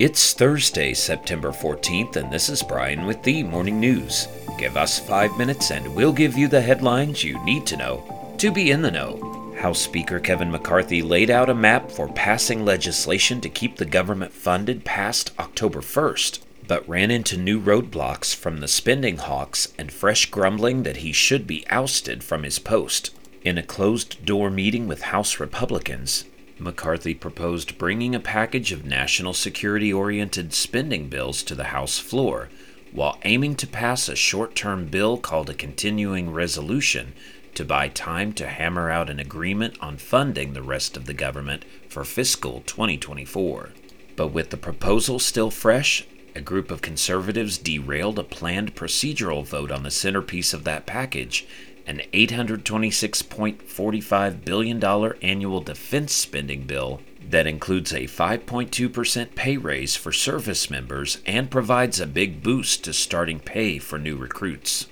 It's Thursday, September 14th, and this is Brian with the Morning News. Give us five minutes and we'll give you the headlines you need to know to be in the know. House Speaker Kevin McCarthy laid out a map for passing legislation to keep the government funded past October 1st, but ran into new roadblocks from the spending hawks and fresh grumbling that he should be ousted from his post. In a closed door meeting with House Republicans, McCarthy proposed bringing a package of national security oriented spending bills to the House floor, while aiming to pass a short term bill called a continuing resolution to buy time to hammer out an agreement on funding the rest of the government for fiscal 2024. But with the proposal still fresh, a group of conservatives derailed a planned procedural vote on the centerpiece of that package an $826.45 billion annual defense spending bill that includes a 5.2% pay raise for service members and provides a big boost to starting pay for new recruits.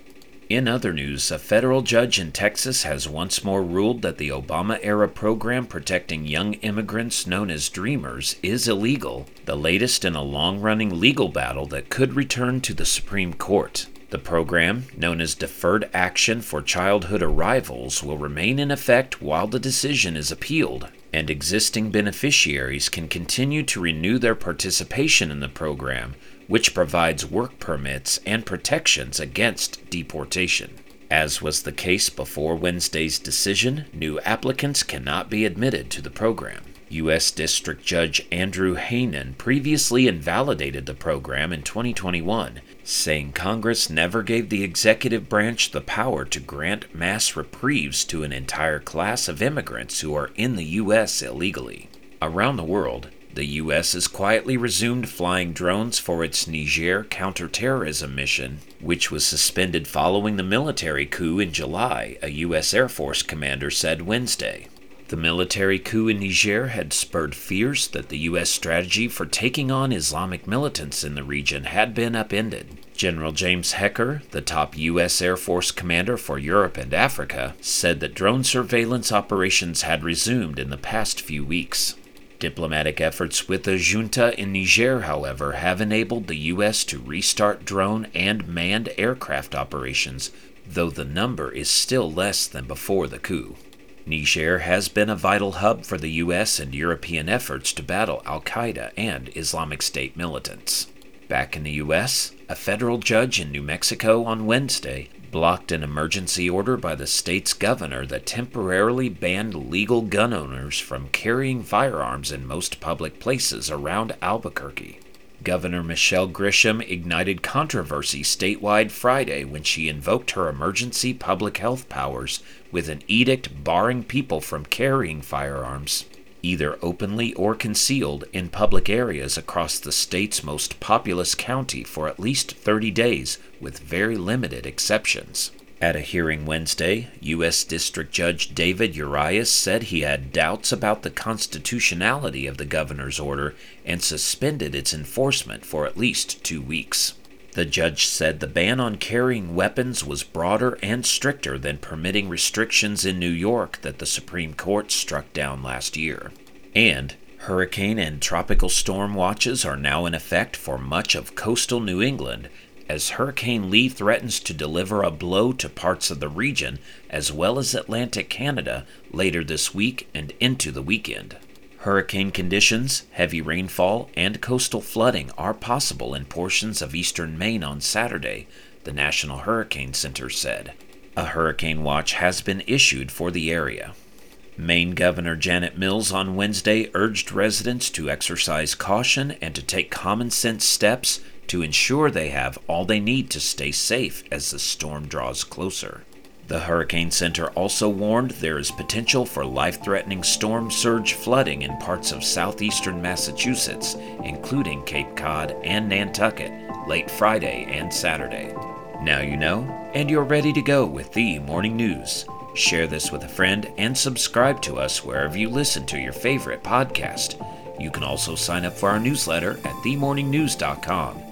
In other news, a federal judge in Texas has once more ruled that the Obama era program protecting young immigrants known as Dreamers is illegal, the latest in a long running legal battle that could return to the Supreme Court. The program, known as Deferred Action for Childhood Arrivals, will remain in effect while the decision is appealed, and existing beneficiaries can continue to renew their participation in the program, which provides work permits and protections against deportation. As was the case before Wednesday's decision, new applicants cannot be admitted to the program. U.S. District Judge Andrew Hanen previously invalidated the program in 2021, saying Congress never gave the executive branch the power to grant mass reprieves to an entire class of immigrants who are in the U.S. illegally. Around the world, the U.S. has quietly resumed flying drones for its Niger counterterrorism mission, which was suspended following the military coup in July, a U.S. Air Force commander said Wednesday. The military coup in Niger had spurred fears that the U.S. strategy for taking on Islamic militants in the region had been upended. General James Hecker, the top U.S. Air Force commander for Europe and Africa, said that drone surveillance operations had resumed in the past few weeks. Diplomatic efforts with the junta in Niger, however, have enabled the U.S. to restart drone and manned aircraft operations, though the number is still less than before the coup. Niger has been a vital hub for the U.S. and European efforts to battle Al Qaeda and Islamic State militants. Back in the U.S., a federal judge in New Mexico on Wednesday blocked an emergency order by the state's governor that temporarily banned legal gun owners from carrying firearms in most public places around Albuquerque. Governor Michelle Grisham ignited controversy statewide Friday when she invoked her emergency public health powers with an edict barring people from carrying firearms, either openly or concealed, in public areas across the state's most populous county for at least 30 days, with very limited exceptions. At a hearing Wednesday, U.S. District Judge David Urias said he had doubts about the constitutionality of the governor's order and suspended its enforcement for at least two weeks. The judge said the ban on carrying weapons was broader and stricter than permitting restrictions in New York that the Supreme Court struck down last year. And hurricane and tropical storm watches are now in effect for much of coastal New England as Hurricane Lee threatens to deliver a blow to parts of the region as well as Atlantic Canada later this week and into the weekend. Hurricane conditions, heavy rainfall, and coastal flooding are possible in portions of eastern Maine on Saturday, the National Hurricane Center said. A hurricane watch has been issued for the area. Maine Governor Janet Mills on Wednesday urged residents to exercise caution and to take common sense steps to ensure they have all they need to stay safe as the storm draws closer. The Hurricane Center also warned there is potential for life threatening storm surge flooding in parts of southeastern Massachusetts, including Cape Cod and Nantucket, late Friday and Saturday. Now you know, and you're ready to go with the morning news. Share this with a friend and subscribe to us wherever you listen to your favorite podcast. You can also sign up for our newsletter at themorningnews.com.